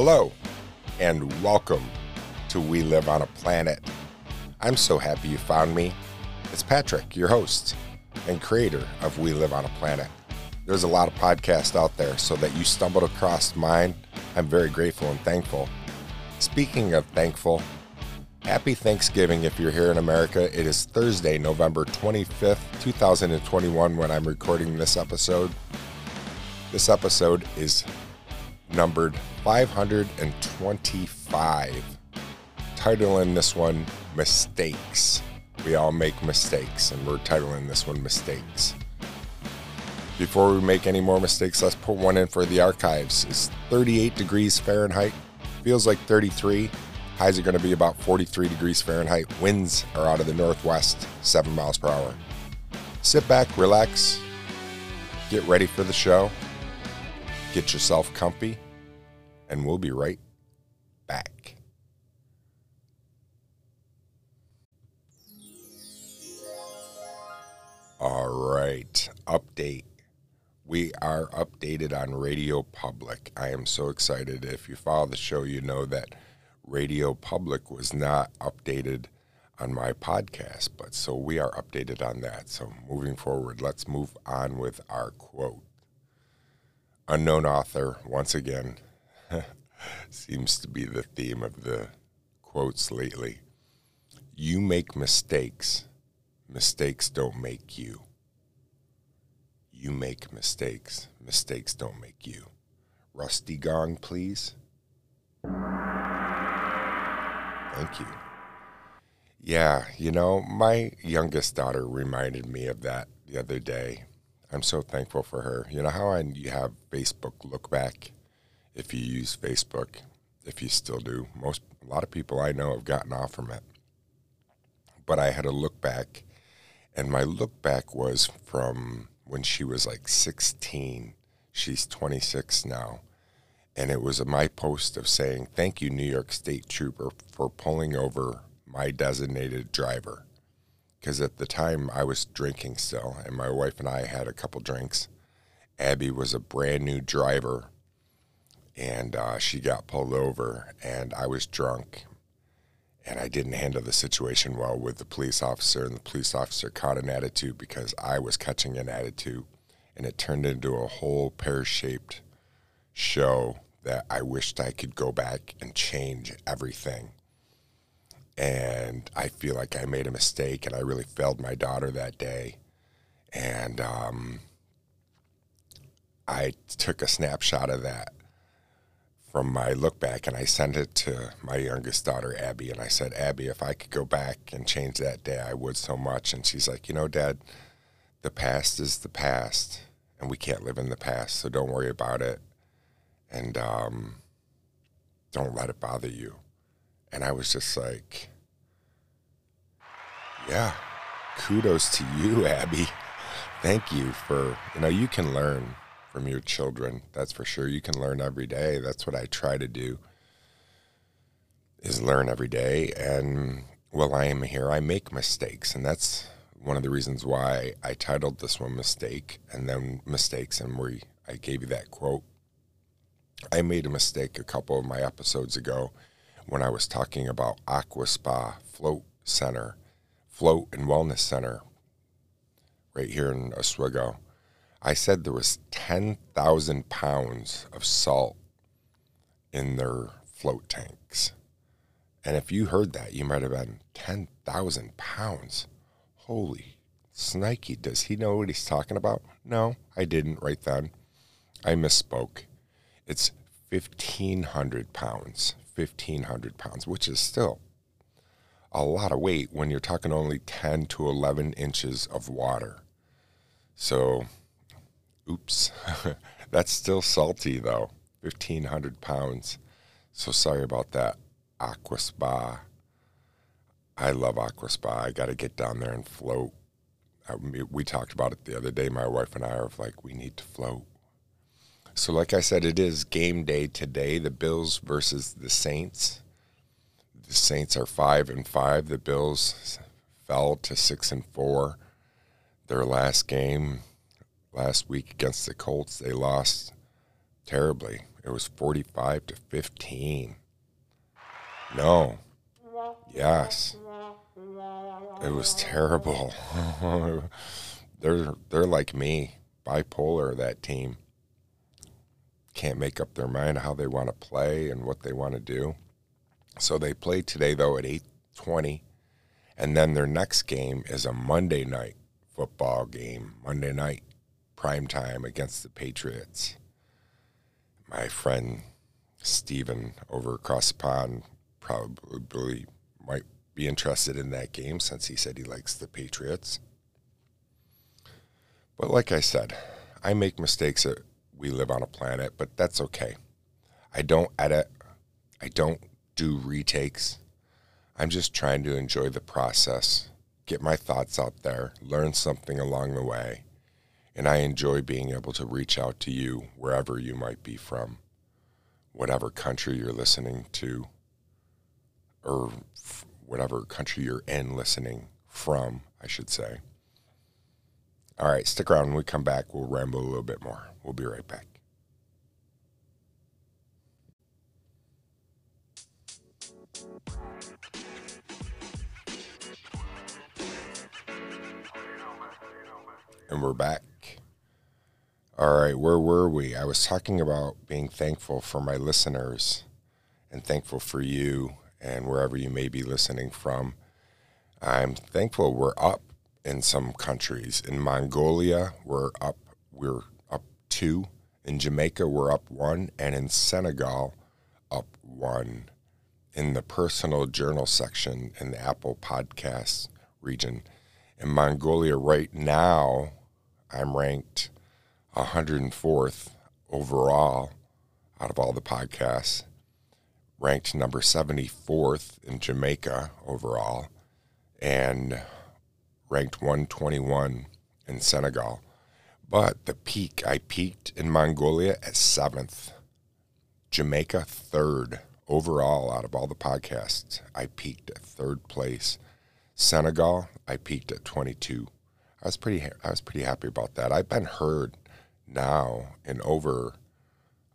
Hello, and welcome to We Live on a Planet. I'm so happy you found me. It's Patrick, your host and creator of We Live on a Planet. There's a lot of podcasts out there, so that you stumbled across mine, I'm very grateful and thankful. Speaking of thankful, happy Thanksgiving if you're here in America. It is Thursday, November 25th, 2021, when I'm recording this episode. This episode is numbered 525. Titling this one Mistakes. We all make mistakes, and we're titling this one Mistakes. Before we make any more mistakes, let's put one in for the archives. It's 38 degrees Fahrenheit, feels like 33. Highs are going to be about 43 degrees Fahrenheit. Winds are out of the northwest, 7 miles per hour. Sit back, relax, get ready for the show, get yourself comfy, and we'll be right back. All right, update. We are updated on Radio Public. I am so excited. If you follow the show, you know that Radio Public was not updated on my podcast, but so we are updated on that. So moving forward, let's move on with our quote. Unknown author, once again, seems to be the theme of the quotes lately. You make mistakes, mistakes don't make you. You make mistakes, mistakes don't make you. Rusty Gong, please. Thank you. Yeah, you know, my youngest daughter reminded me of that the other day. I'm so thankful for her. You know how I you have Facebook look back? If you use Facebook, if you still do. Most a lot of people I know have gotten off from it. But I had a look back, and my look back was from when she was like 16. She's 26 now. And it was my post of saying, Thank you, New York State Trooper, for pulling over my designated driver. Because at the time I was drinking still, and my wife and I had a couple drinks. Abby was a brand new driver and uh, she got pulled over, and I was drunk, and I didn't handle the situation well with the police officer, and the police officer caught an attitude because I was catching an attitude, and it turned into a whole pear-shaped show that I wished I could go back and change everything. And I feel like I made a mistake, and I really failed my daughter that day, and um, I took a snapshot of that from my look back and I sent it to my youngest daughter, Abby. And I said, Abby, if I could go back and change that day, I would so much. And she's like, you know, Dad, the past is the past and we can't live in the past. So don't worry about it. And um, don't let it bother you. And I was just like, yeah, kudos to you, Abby. Thank you for, you know, you can learn from your children. That's for sure. You can learn every day. That's what I try to do is learn every day. And while I am here, I make mistakes. And that's one of the reasons why I titled this one Mistake and then Mistakes. And where I gave you that quote. I made a mistake a couple of my episodes ago when I was talking about Aqua Spa Float Center, Float and Wellness Center right here in Oswego. I said there was 10,000 pounds of salt in their float tanks. And if you heard that, you might have been 10,000 pounds. Holy snikey, does he know what he's talking about? No, I didn't right then. I misspoke. It's 1,500 pounds. 1,500 pounds, which is still a lot of weight when you're talking only 10 to 11 inches of water. So Oops. That's still salty, though. 1,500 pounds. So sorry about that. Aqua Spa. I love Aqua Spa. I got to get down there and float. I, we talked about it the other day. My wife and I are like, we need to float. So, like I said, it is game day today. The Bills versus the Saints. The Saints are five and five. The Bills fell to six and four. Their last game last week against the Colts. They lost terribly. It was 45 to 15. No. Yes. It was terrible. they're they're like me, bipolar that team. Can't make up their mind how they want to play and what they want to do. So they play today though at 8:20 and then their next game is a Monday night football game, Monday night prime time against the Patriots. My friend Steven over across the pond probably might be interested in that game since he said he likes the Patriots. But like I said, I make mistakes that we live on a planet, but that's okay. I don't edit, I don't do retakes. I'm just trying to enjoy the process, get my thoughts out there, learn something along the way. And I enjoy being able to reach out to you wherever you might be from, whatever country you're listening to, or whatever country you're in listening from, I should say. All right, stick around. When we come back, we'll ramble a little bit more. We'll be right back. And we're back. All right, where were we? I was talking about being thankful for my listeners and thankful for you and wherever you may be listening from. I'm thankful we're up in some countries. In Mongolia, we're up we're up 2. In Jamaica, we're up 1 and in Senegal, up 1. In the personal journal section in the Apple Podcasts region. In Mongolia right now, I'm ranked 104th overall out of all the podcasts, ranked number 74th in Jamaica overall, and ranked 121 in Senegal. But the peak, I peaked in Mongolia at seventh, Jamaica third overall out of all the podcasts. I peaked at third place. Senegal, I peaked at 22. I was pretty I was pretty happy about that. I've been heard now in over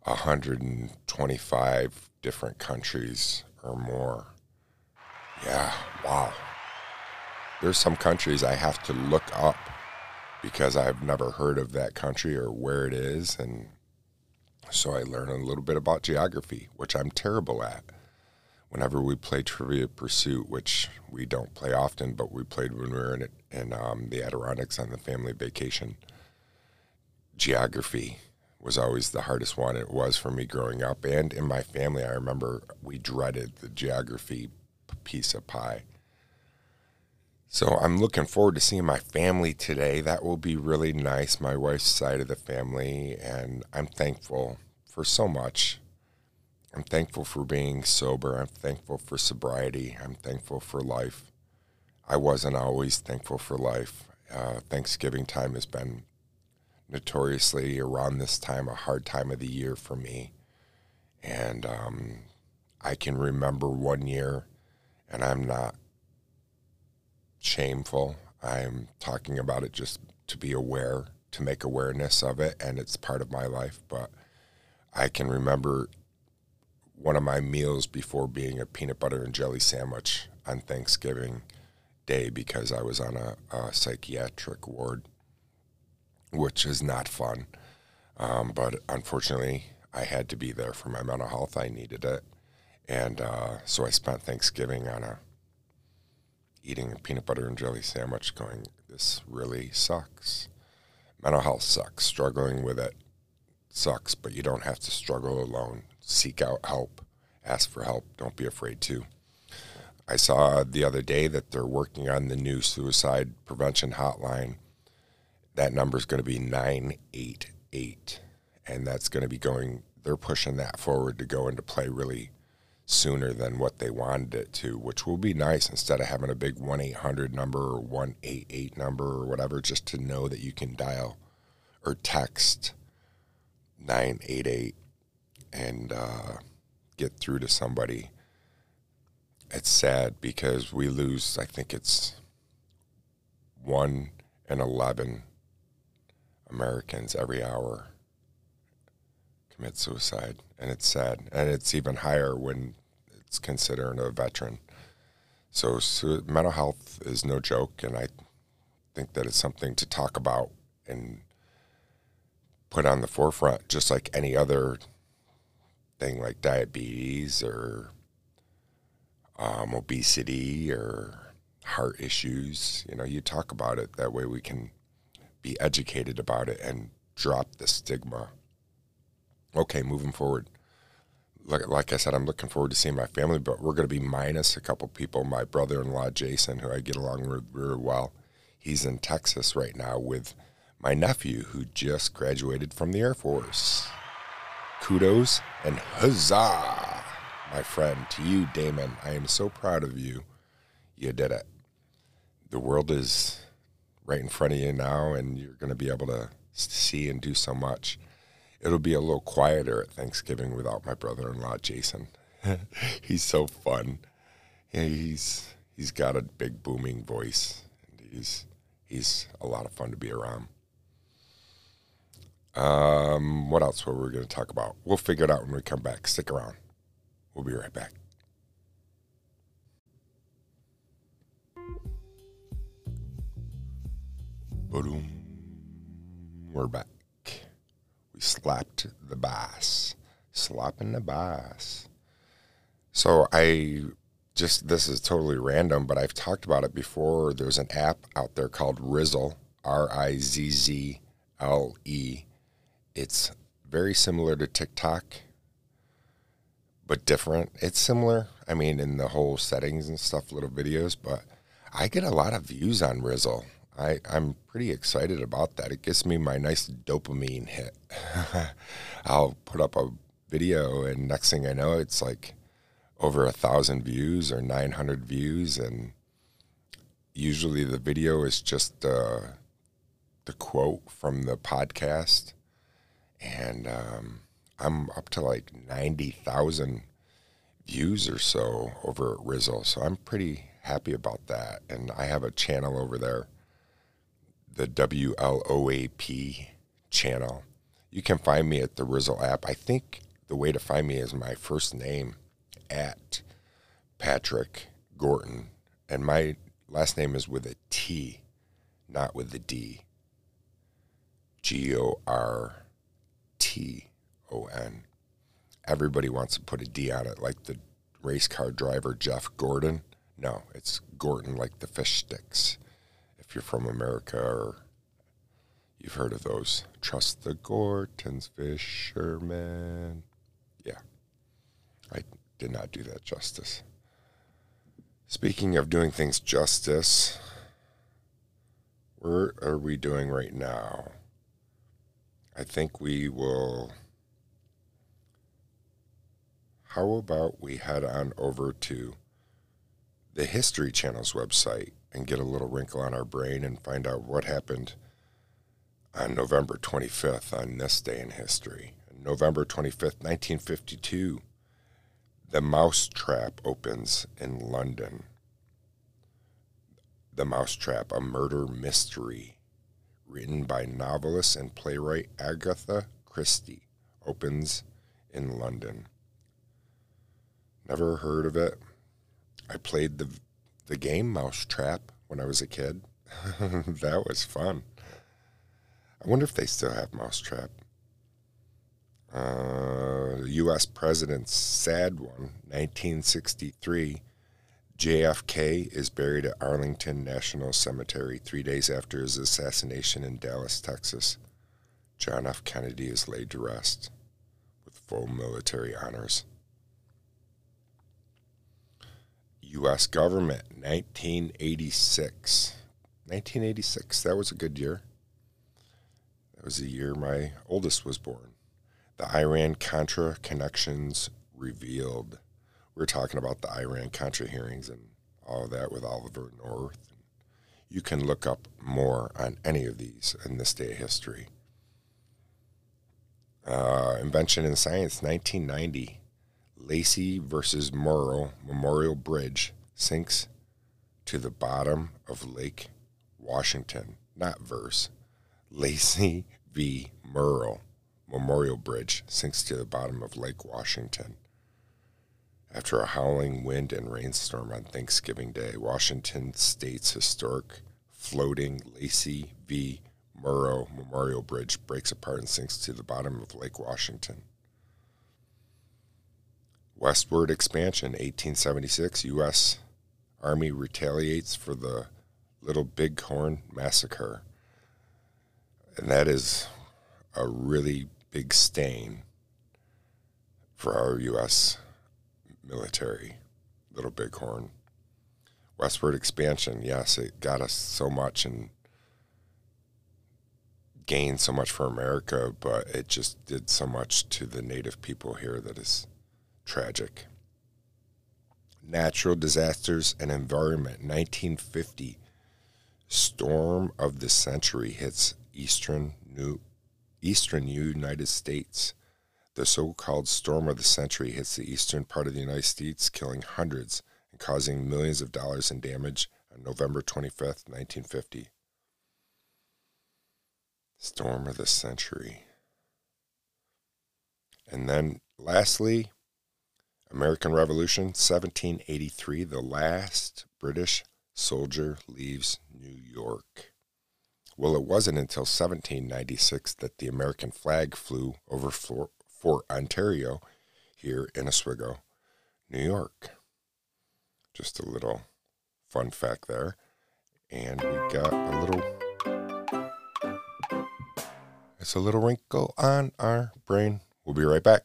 125 different countries or more. Yeah, wow. There's some countries I have to look up because I've never heard of that country or where it is and so I learn a little bit about geography, which I'm terrible at whenever we play Trivia Pursuit, which we don't play often, but we played when we were in, it in um, the Adirondacks on the family vacation. Geography was always the hardest one. It was for me growing up, and in my family, I remember we dreaded the geography piece of pie. So I'm looking forward to seeing my family today. That will be really nice, my wife's side of the family, and I'm thankful for so much I'm thankful for being sober. I'm thankful for sobriety. I'm thankful for life. I wasn't always thankful for life. Uh, Thanksgiving time has been notoriously around this time a hard time of the year for me. And um, I can remember one year, and I'm not shameful. I'm talking about it just to be aware, to make awareness of it, and it's part of my life. But I can remember one of my meals before being a peanut butter and jelly sandwich on Thanksgiving Day because I was on a, a psychiatric ward, which is not fun. Um, but unfortunately, I had to be there for my mental health. I needed it, and uh, so I spent Thanksgiving on a eating a peanut butter and jelly sandwich, going, "This really sucks." Mental health sucks. Struggling with it sucks, but you don't have to struggle alone seek out help, ask for help. Don't be afraid to. I saw the other day that they're working on the new suicide prevention hotline. That number is going to be 988. And that's going to be going, they're pushing that forward to go into play really sooner than what they wanted it to, which will be nice instead of having a big 1 800 number or 188 number or whatever, just to know that you can dial or text 988 and uh, get through to somebody. It's sad because we lose, I think it's one and 11 Americans every hour commit suicide, and it's sad, and it's even higher when it's considered a veteran. So, so mental health is no joke, and I think that it's something to talk about and put on the forefront, just like any other thing like diabetes or um, obesity or heart issues. You know, you talk about it that way we can be educated about it and drop the stigma. Okay, moving forward. Like, like I said, I'm looking forward to seeing my family, but we're going to be minus a couple people. My brother in law, Jason, who I get along with really well, he's in Texas right now with my nephew, who just graduated from the Air Force. Kudos and huzzah, my friend, to you, Damon. I am so proud of you. You did it. The world is right in front of you now, and you're going to be able to see and do so much. It'll be a little quieter at Thanksgiving without my brother-in-law, Jason. he's so fun. Yeah, he's he's got a big booming voice, and he's he's a lot of fun to be around. Um, what else were we going to talk about? We'll figure it out when we come back. Stick around. We'll be right back. We're back. We slapped the bass. Slapping the bass. So I just, this is totally random, but I've talked about it before. There's an app out there called Rizzle, R I Z Z L E. It's very similar to TikTok, but different. It's similar, I mean, in the whole settings and stuff, little videos, but I get a lot of views on Rizzle. I, I'm pretty excited about that. It gives me my nice dopamine hit. I'll put up a video, and next thing I know, it's like over a thousand views or 900 views. And usually the video is just uh, the quote from the podcast. And um, I'm up to like 90,000 views or so over at Rizzle. So I'm pretty happy about that. And I have a channel over there the WLOAP channel. You can find me at the Rizzle app. I think the way to find me is my first name at Patrick Gorton. And my last name is with a T, not with a D. G O R T O N. Everybody wants to put a D on it, like the race car driver Jeff Gordon. No, it's Gorton, like the fish sticks you're from America or you've heard of those. Trust the Gortons, fisherman. Yeah, I did not do that justice. Speaking of doing things justice, where are we doing right now? I think we will. How about we head on over to the History Channel's website and get a little wrinkle on our brain and find out what happened on November 25th on this day in history. November 25th, 1952, The Mousetrap opens in London. The Mousetrap, a murder mystery written by novelist and playwright Agatha Christie, opens in London. Never heard of it. I played the the game Mousetrap when I was a kid. that was fun. I wonder if they still have Mousetrap. Uh, U.S. President's sad one, 1963. JFK is buried at Arlington National Cemetery three days after his assassination in Dallas, Texas. John F. Kennedy is laid to rest with full military honors. U.S. government, 1986. 1986, that was a good year. That was the year my oldest was born. The Iran Contra connections revealed. We are talking about the Iran Contra hearings and all of that with Oliver North. You can look up more on any of these in this day of history. Uh, invention in science, 1990. Lacey versus Murrow Memorial Bridge sinks to the bottom of Lake Washington, not verse. Lacey v. Murrow Memorial Bridge sinks to the bottom of Lake Washington. After a howling wind and rainstorm on Thanksgiving Day, Washington State's historic floating Lacey V. Murrow Memorial Bridge breaks apart and sinks to the bottom of Lake Washington. Westward expansion, 1876, U.S. Army retaliates for the Little Bighorn Massacre. And that is a really big stain for our U.S. military, Little Bighorn. Westward expansion, yes, it got us so much and gained so much for America, but it just did so much to the native people here that is tragic. Natural disasters and environment, 1950. Storm of the century hits eastern New eastern United States. The so-called storm of the century hits the eastern part of the United States, killing hundreds and causing millions of dollars in damage on November 25th, 1950. Storm of the century. And then lastly, American Revolution, 1783, the last British soldier leaves New York. Well, it wasn't until 1796 that the American flag flew over Fort, Fort Ontario here in Oswego, New York. Just a little fun fact there. And we got a little it's a little wrinkle on our brain. We'll be right back.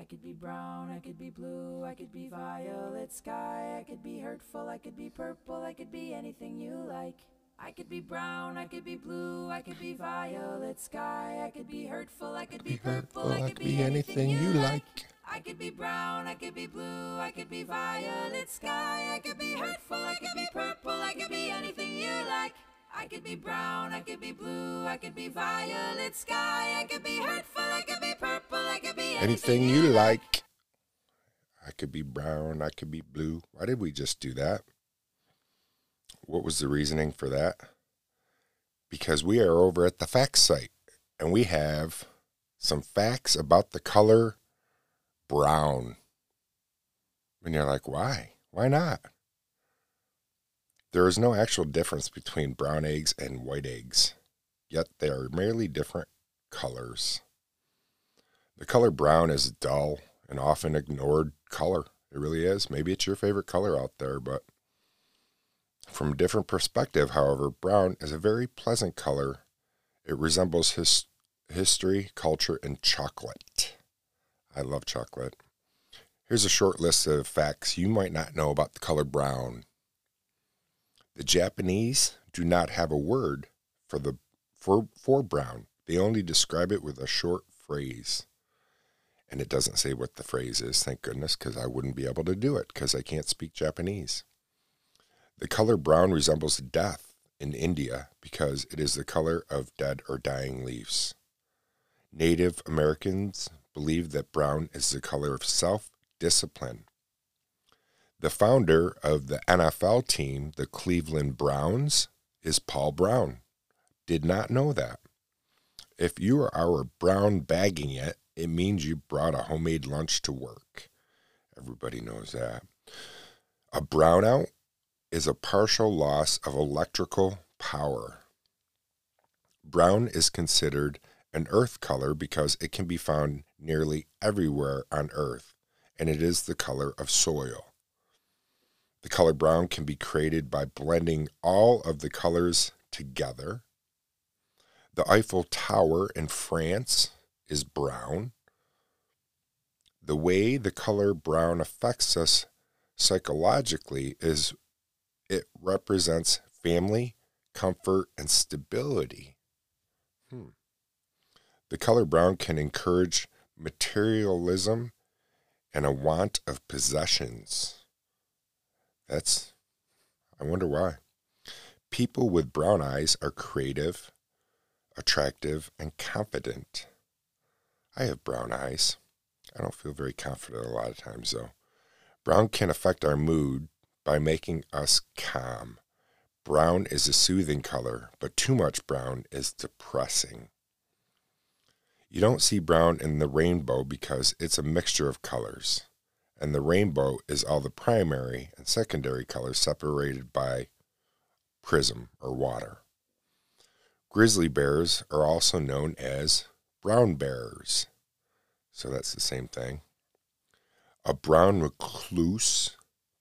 I could be brown, I could be blue, I could be violet sky, I could be hurtful, I could be purple, I could be anything you like. I could be brown, I could be blue, I could be violet sky, I could be hurtful, I could be purple, I could be anything you like. I could be brown, I could be blue, I could be violet sky, I could be hurtful, I could be purple, I could be anything you like. I could be brown, I could be blue, I could be violet sky, I could be hurtful, I could be purple, I could be anything, anything you like. I could be brown, I could be blue. Why did we just do that? What was the reasoning for that? Because we are over at the facts site and we have some facts about the color brown. And you're like, why? Why not? There is no actual difference between brown eggs and white eggs, yet they are merely different colors. The color brown is dull and often ignored color. It really is. Maybe it's your favorite color out there, but from a different perspective, however, brown is a very pleasant color. It resembles his history, culture, and chocolate. I love chocolate. Here's a short list of facts you might not know about the color brown. The Japanese do not have a word for the for, for brown. They only describe it with a short phrase. And it doesn't say what the phrase is, thank goodness, because I wouldn't be able to do it because I can't speak Japanese. The color brown resembles death in India because it is the color of dead or dying leaves. Native Americans believe that brown is the color of self discipline the founder of the NFL team, the Cleveland Browns, is Paul Brown. Did not know that. If you are our brown bagging it, it means you brought a homemade lunch to work. Everybody knows that. A brownout is a partial loss of electrical power. Brown is considered an earth color because it can be found nearly everywhere on earth, and it is the color of soil. The color brown can be created by blending all of the colors together. The Eiffel Tower in France is brown. The way the color brown affects us psychologically is it represents family, comfort, and stability. Hmm. The color brown can encourage materialism and a want of possessions. That's, I wonder why. People with brown eyes are creative, attractive, and confident. I have brown eyes. I don't feel very confident a lot of times, though. Brown can affect our mood by making us calm. Brown is a soothing color, but too much brown is depressing. You don't see brown in the rainbow because it's a mixture of colors, and the rainbow is all the primary and secondary colors separated by prism or water. Grizzly bears are also known as brown bears, so that's the same thing. A brown recluse,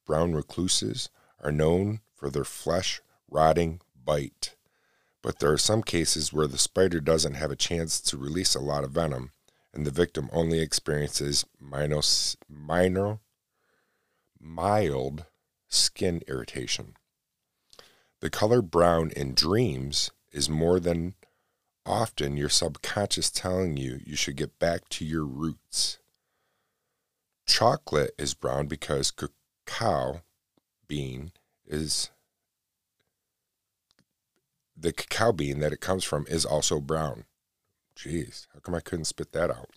brown recluses are known for their flesh rotting bite. But there are some cases where the spider doesn't have a chance to release a lot of venom, and the victim only experiences minor, mild skin irritation. The color brown in dreams is more than often your subconscious telling you you should get back to your roots. Chocolate is brown because cacao bean is the cacao bean that it comes from is also brown. Jeez, how come I couldn't spit that out?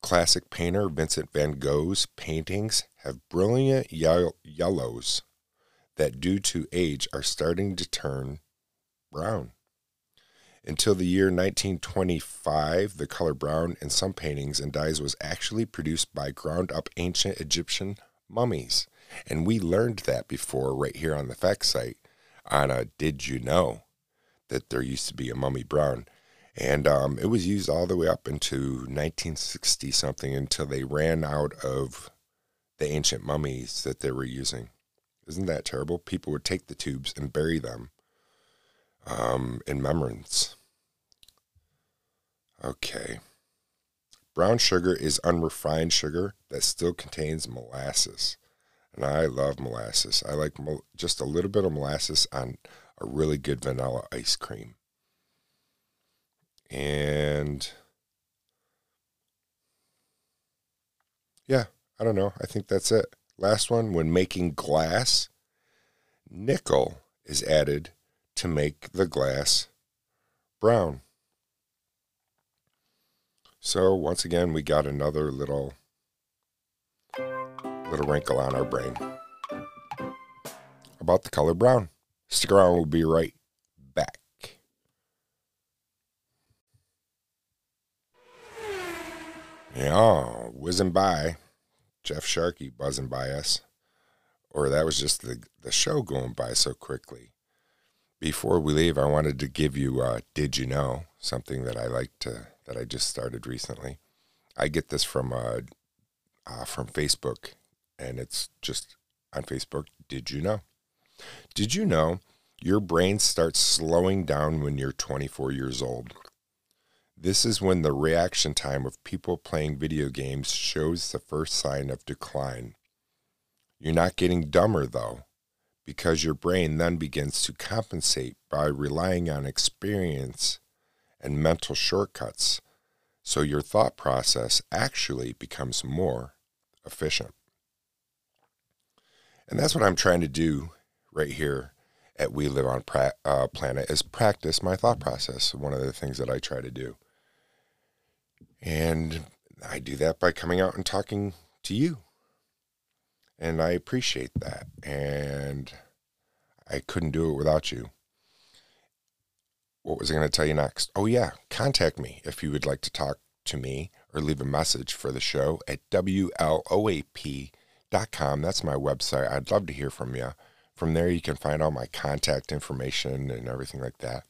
Classic painter Vincent van Gogh's paintings have brilliant yellows that, due to age, are starting to turn brown. Until the year 1925, the color brown in some paintings and dyes was actually produced by ground up ancient Egyptian mummies. And we learned that before right here on the fact site on a Did You Know that there used to be a Mummy Brown. And um, it was used all the way up into 1960 something until they ran out of the ancient mummies that they were using. Isn't that terrible? People would take the tubes and bury them um, in remembrance. Okay. Brown sugar is unrefined sugar that still contains molasses and I love molasses. I like mo- just a little bit of molasses on a really good vanilla ice cream. And yeah, I don't know. I think that's it. Last one when making glass, nickel is added to make the glass brown. So, once again, we got another little little wrinkle on our brain about the color brown. Stick around, we'll be right back. Yeah, whizzing by. Jeff Sharkey buzzing by us. Or that was just the, the show going by so quickly. Before we leave, I wanted to give you uh, Did You Know? Something that I like to, that I just started recently. I get this from uh, uh, from Facebook and it's just on Facebook. Did you know? Did you know your brain starts slowing down when you're 24 years old? This is when the reaction time of people playing video games shows the first sign of decline. You're not getting dumber, though, because your brain then begins to compensate by relying on experience and mental shortcuts, so your thought process actually becomes more efficient. And that's what I'm trying to do right here at We Live on pra- uh, Planet is practice my thought process. One of the things that I try to do. And I do that by coming out and talking to you. And I appreciate that. And I couldn't do it without you. What was I going to tell you next? Oh, yeah. Contact me if you would like to talk to me or leave a message for the show at WLOAP com. That's my website. I'd love to hear from you. From there, you can find all my contact information and everything like that.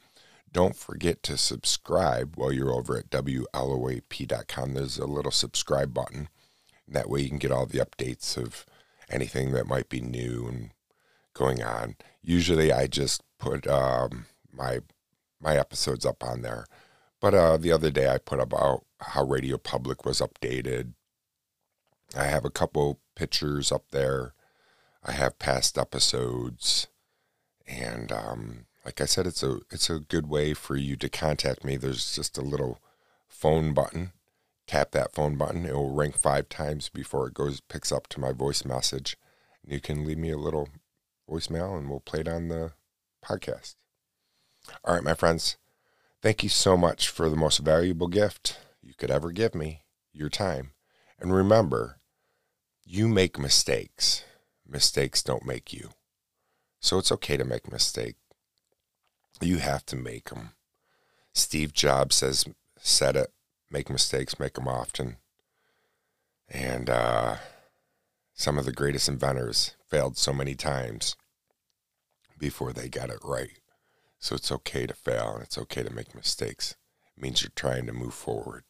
Don't forget to subscribe while you're over at WLOAP.com. There's a little subscribe button. That way, you can get all the updates of anything that might be new and going on. Usually, I just put um, my my episodes up on there. But uh, the other day, I put about how Radio Public was updated. I have a couple pictures up there. I have past episodes, and um, like I said, it's a it's a good way for you to contact me. There's just a little phone button. Tap that phone button. It will ring five times before it goes picks up to my voice message. And you can leave me a little voicemail, and we'll play it on the podcast. All right, my friends. Thank you so much for the most valuable gift you could ever give me, your time. And remember, you make mistakes. Mistakes don't make you. So it's okay to make a mistake. You have to make them. Steve Jobs says, said it, make mistakes, make them often. And uh, some of the greatest inventors failed so many times before they got it right. So it's okay to fail and it's okay to make mistakes. It means you're trying to move forward.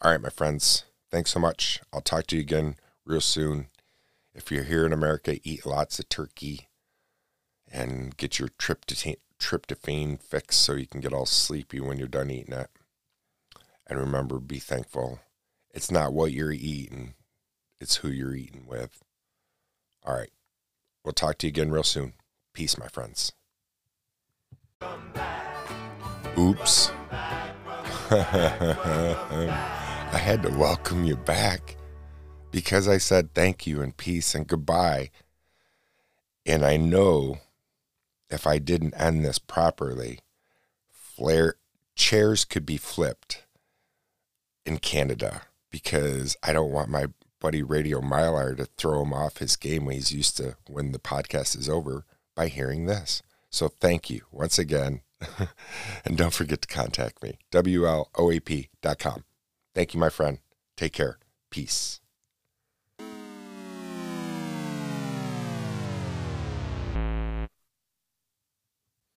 All right, my friends, thanks so much. I'll talk to you again real soon. If you're here in America, eat lots of turkey and get your tryptophan, tryptophan fix so you can get all sleepy when you're done eating it. And remember, be thankful. It's not what you're eating, it's who you're eating with. All right. We'll talk to you again real soon. Peace, my friends. Oops. I had to welcome you back because I said thank you and peace and goodbye. And I know if I didn't end this properly, flare chairs could be flipped in Canada because I don't want my buddy Radio Mylar to throw him off his game when he's used to when the podcast is over by hearing this. So thank you once again. and don't forget to contact me, WLOAP.com. Thank you, my friend. Take care. Peace.